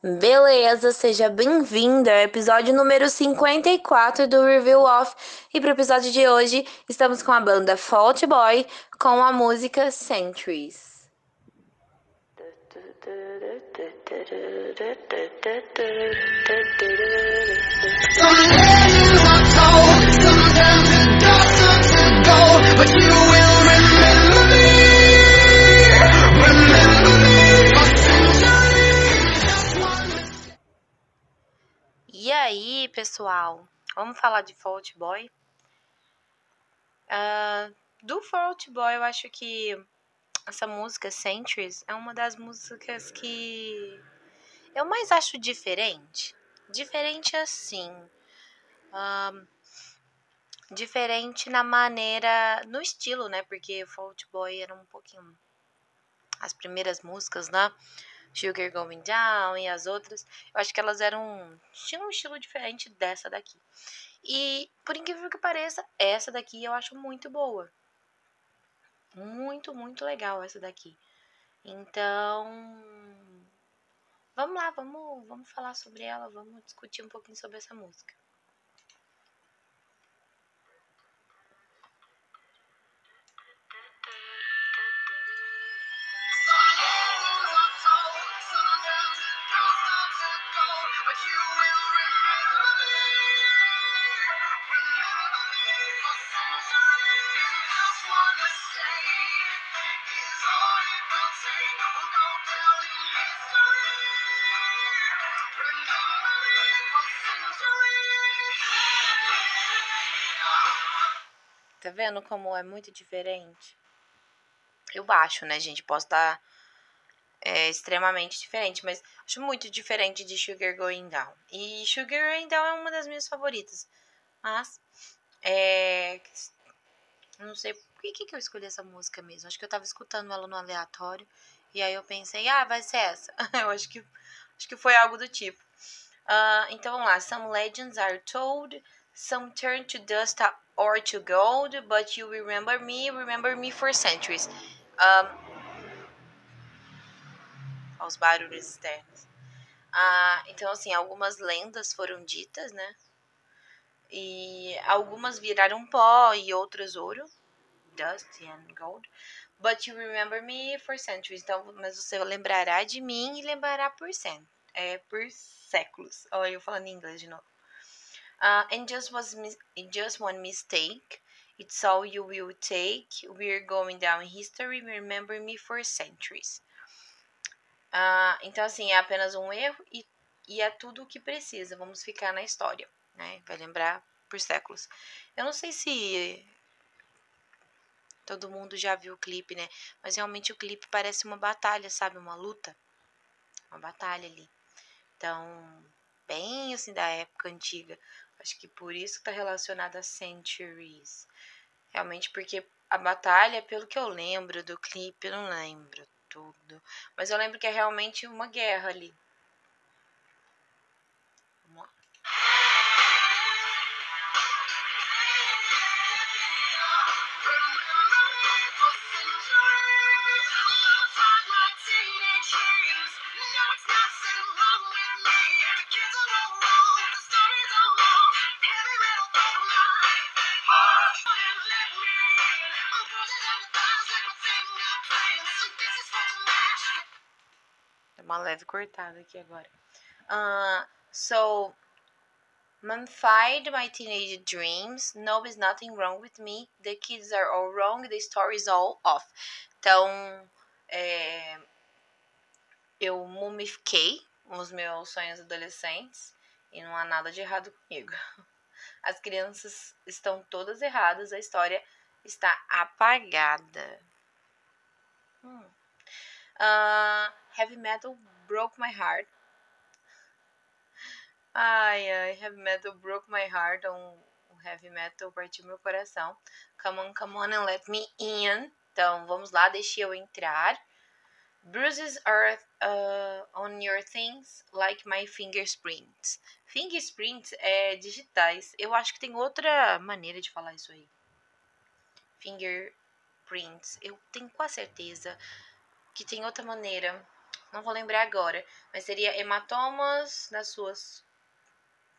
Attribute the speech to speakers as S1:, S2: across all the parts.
S1: Beleza, seja bem-vindo ao episódio número 54 do Review Off. E para o episódio de hoje, estamos com a banda Fault Boy com a música Centuries.
S2: But
S1: pessoal? Vamos falar de Fault Boy? Ah, do Fault Boy, eu acho que essa música Centuries é uma das músicas que eu mais acho diferente. Diferente assim. ahn, diferente na maneira, no estilo, né? Porque Fault Boy era um pouquinho. As primeiras músicas, né? Sugar Going Down e as outras, eu acho que elas eram. tinham um estilo diferente dessa daqui. E, por incrível que pareça, essa daqui eu acho muito boa. Muito, muito legal essa daqui. Então. Vamos lá, vamos, vamos falar sobre ela, vamos discutir um pouquinho sobre essa música. Tá vendo como é muito diferente? Eu acho, né, gente? Posso estar é, extremamente diferente, mas acho muito diferente de Sugar Going Down. E Sugar Going Down é uma das minhas favoritas. Mas, é. Não sei por que, que eu escolhi essa música mesmo. Acho que eu tava escutando ela no aleatório. E aí eu pensei, ah, vai ser essa. eu acho que, acho que foi algo do tipo. Ah, então vamos lá. Some legends are told, some turn to dust or to gold, but you remember me, remember me for centuries. Um, aos barulhos externos. Ah, então, assim, algumas lendas foram ditas, né? E algumas viraram pó e outras ouro. Dust and gold. But you remember me for centuries. Então, mas você lembrará de mim e lembrará por cent é, por séculos. Olha, eu falando em inglês de novo. Uh, and just was just one mistake. It's all you will take. We're going down in history. Remember me for centuries. Ah, então, assim, é apenas um erro e, e é tudo o que precisa. Vamos ficar na história, né? Vai lembrar por séculos. Eu não sei se todo mundo já viu o clipe, né? Mas realmente o clipe parece uma batalha, sabe? Uma luta. Uma batalha ali. Então, bem assim da época antiga. Acho que por isso que tá relacionado a Centuries. Realmente porque a batalha, pelo que eu lembro do clipe, eu não lembro tudo. Mas eu lembro que é realmente uma guerra ali. Leve cortada aqui agora. Ah, so, Mummified my teenage dreams. No, there's nothing wrong with me. The kids are all wrong. The story's all off. Então, é, eu mumifiquei os meus sonhos adolescentes e não há nada de errado comigo. As crianças estão todas erradas. A história está apagada. Hum. Ah, heavy metal broke my heart. Ai, ai, heavy metal broke my heart. Um, um heavy metal partiu meu coração. Come on, come on and let me in. Então, vamos lá, deixe eu entrar. Bruises are uh, on your things like my fingerprints. Fingerprints é digitais. Eu acho que tem outra maneira de falar isso aí. Fingerprints. Eu tenho quase certeza que tem outra maneira. Não vou lembrar agora. Mas seria hematomas nas suas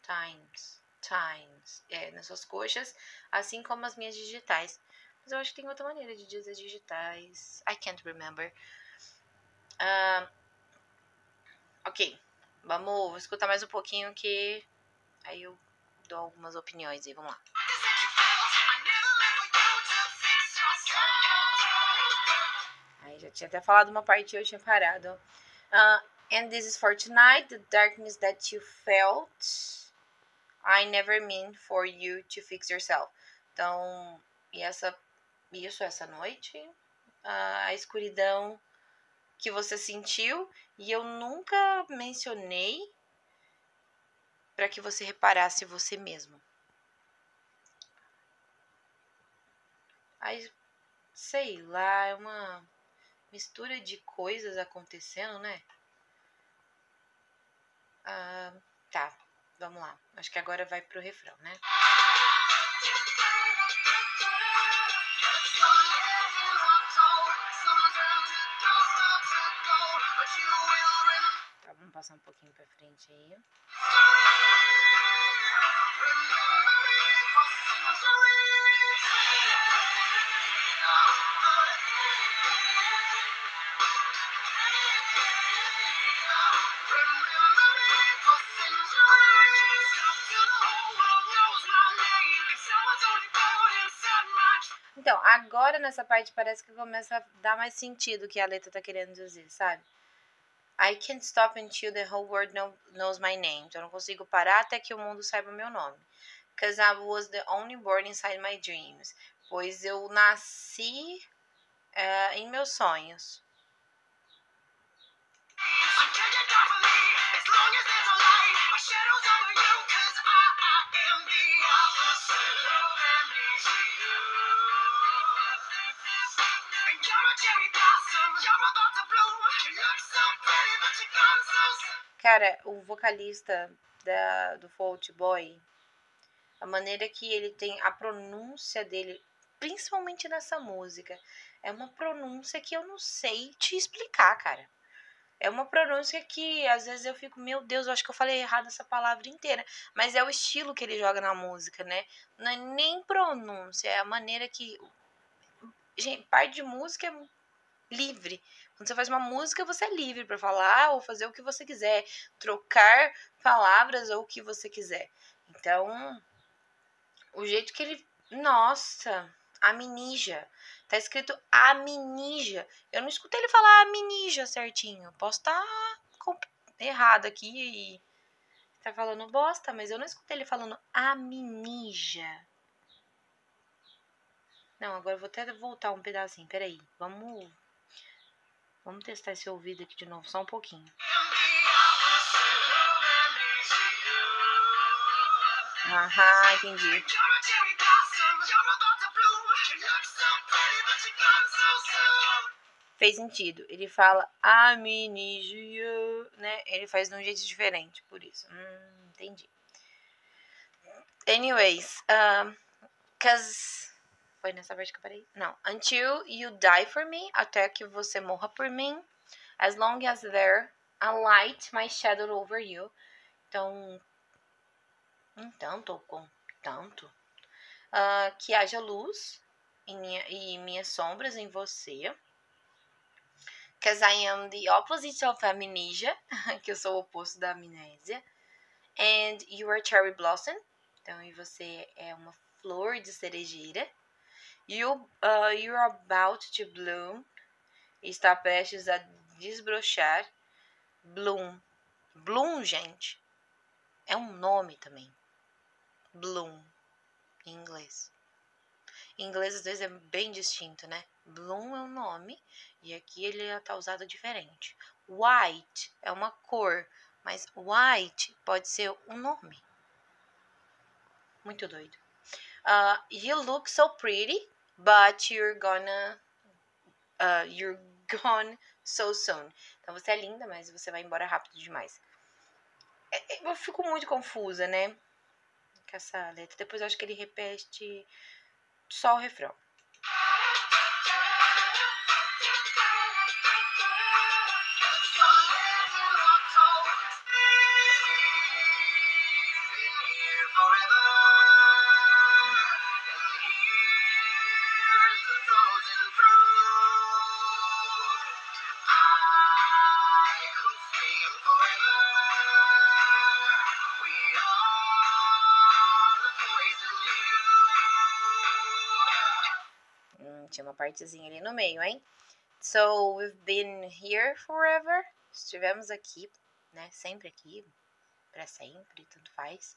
S1: times. Times. É, nas suas coxas. Assim como as minhas digitais. Mas eu acho que tem outra maneira de dizer digitais. I can't remember. Uh, ok. Vamos escutar mais um pouquinho que aí eu dou algumas opiniões aí. Vamos lá. Já tinha até falado uma parte e eu tinha parado. Uh, and this is for tonight, the darkness that you felt. I never mean for you to fix yourself. Então, e essa isso essa noite, a escuridão que você sentiu e eu nunca mencionei para que você reparasse você mesmo. Aí, sei lá, é uma mistura de coisas acontecendo, né? Ah, tá, vamos lá. Acho que agora vai pro refrão, né? Tá, vamos passar um pouquinho pra frente aí. Agora nessa parte parece que começa a dar mais sentido o que a letra tá querendo dizer, sabe? I can't stop until the whole world know, knows my name. Então, eu não consigo parar até que o mundo saiba meu nome. Because I was the only born inside my dreams. Pois eu nasci uh, em meus sonhos. Cara, o vocalista da, do Fault Boy, a maneira que ele tem, a pronúncia dele, principalmente nessa música, é uma pronúncia que eu não sei te explicar, cara. É uma pronúncia que às vezes eu fico, meu Deus, eu acho que eu falei errado essa palavra inteira. Mas é o estilo que ele joga na música, né? Não é nem pronúncia, é a maneira que. Gente, parte de música é livre. Quando você faz uma música, você é livre para falar ou fazer o que você quiser, trocar palavras ou o que você quiser. Então, o jeito que ele. Nossa, Aminija. Tá escrito Aminija. Eu não escutei ele falar Aminija certinho. Posso estar tá errado aqui e tá falando bosta, mas eu não escutei ele falando Aminija. Não, agora eu vou até voltar um pedacinho. Peraí, vamos Vamos testar esse ouvido aqui de novo, só um pouquinho. Aham, entendi. Fez sentido. Ele fala amnigia, né? Ele faz de um jeito diferente, por isso. Hum, entendi. Anyways, um, cause foi nessa parte que eu parei? Não. Until you die for me, até que você morra por mim. As long as there a light my shadow over you. Então, tanto com tanto uh, que haja luz minha, e minhas sombras em você. Because I am the opposite of amnesia, que eu sou o oposto da amnésia. And you are cherry blossom. Então, e você é uma flor de cerejeira. You, uh, you're about to bloom. Está prestes a desbrochar. Bloom. Bloom, gente. É um nome também. Bloom. Em inglês. Em inglês, às vezes, é bem distinto, né? Bloom é um nome. E aqui ele está usado diferente. White é uma cor. Mas white pode ser um nome. Muito doido. Uh, you look so pretty but you're gonna uh, you're gone so soon. Então você é linda, mas você vai embora rápido demais. É, é, eu fico muito confusa, né? Com essa letra. Depois eu acho que ele repete só o refrão. Partezinha ali no meio, hein? So, we've been here forever. Estivemos aqui, né? Sempre aqui, para sempre, tanto faz.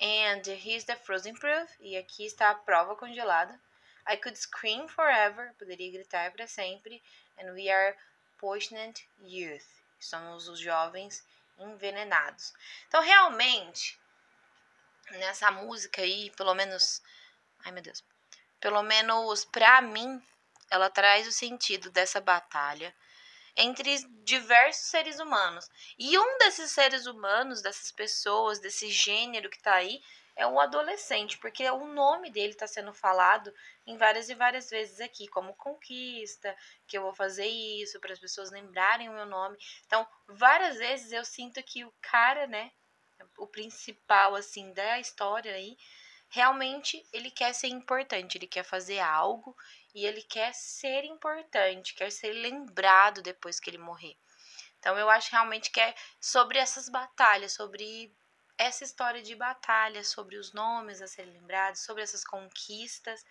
S1: And here's the frozen proof. E aqui está a prova congelada. I could scream forever. Poderia gritar para sempre. And we are poisoned youth. Somos os jovens envenenados. Então, realmente, nessa música aí, pelo menos. Ai, meu Deus. Pelo menos pra mim, ela traz o sentido dessa batalha entre diversos seres humanos. E um desses seres humanos, dessas pessoas, desse gênero que tá aí, é um adolescente, porque o nome dele está sendo falado em várias e várias vezes aqui, como conquista, que eu vou fazer isso, para as pessoas lembrarem o meu nome. Então, várias vezes eu sinto que o cara, né, o principal, assim, da história aí, realmente ele quer ser importante, ele quer fazer algo e ele quer ser importante, quer ser lembrado depois que ele morrer. Então eu acho realmente que é sobre essas batalhas, sobre essa história de batalha, sobre os nomes a serem lembrados, sobre essas conquistas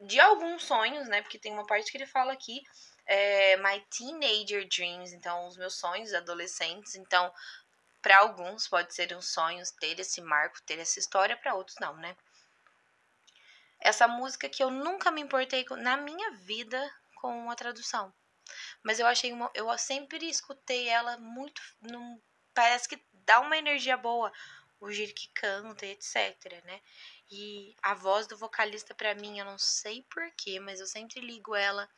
S1: de alguns sonhos, né? Porque tem uma parte que ele fala aqui, é, my teenager dreams, então os meus sonhos adolescentes. Então, para alguns pode ser um sonho ter esse marco, ter essa história, para outros não, né? Essa música que eu nunca me importei com, na minha vida com a tradução. Mas eu achei uma, eu sempre escutei ela muito, num, parece que dá uma energia boa, o jeito que canta, etc, né? E a voz do vocalista para mim, eu não sei porquê, mas eu sempre ligo ela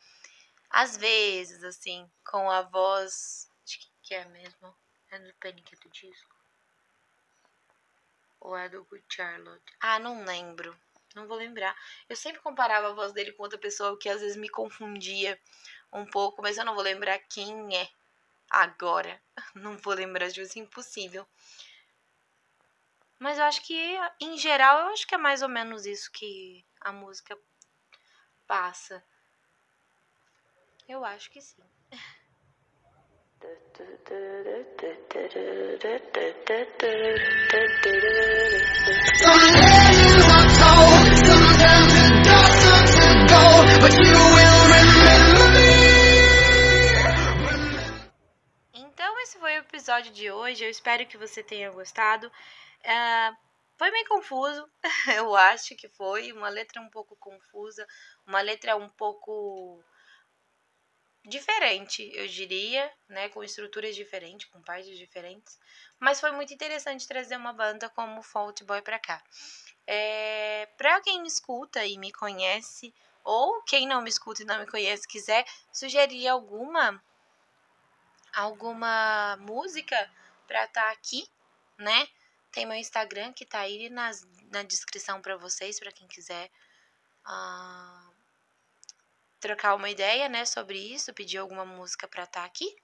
S1: às vezes assim, com a voz de que, que é mesmo? É do Panic do disco? Ou é do Good Charlotte? Ah, não lembro. Não vou lembrar. Eu sempre comparava a voz dele com outra pessoa, o que às vezes me confundia um pouco, mas eu não vou lembrar quem é agora. Não vou lembrar de isso, impossível. Mas eu acho que, em geral, eu acho que é mais ou menos isso que a música passa. Eu acho que sim. Então, esse foi o episódio de hoje. Eu espero que você tenha gostado. Uh, foi meio confuso, eu acho que foi. Uma letra um pouco confusa, uma letra um pouco diferente, eu diria, né, com estruturas diferentes, com partes diferentes, mas foi muito interessante trazer uma banda como Fault Boy para cá. É, para quem me escuta e me conhece, ou quem não me escuta e não me conhece quiser sugerir alguma alguma música para estar tá aqui, né? Tem meu Instagram que tá aí nas, na descrição para vocês, para quem quiser uh, trocar uma ideia, né, sobre isso, pedir alguma música para estar tá aqui.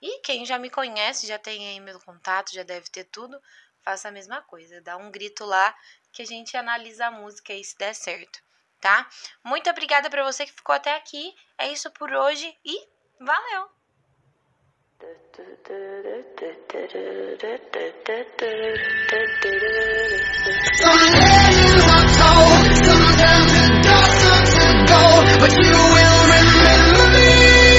S1: E quem já me conhece, já tem aí meu contato, já deve ter tudo, faça a mesma coisa, dá um grito lá que a gente analisa a música e se der certo, tá? Muito obrigada para você que ficou até aqui. É isso por hoje e valeu. but you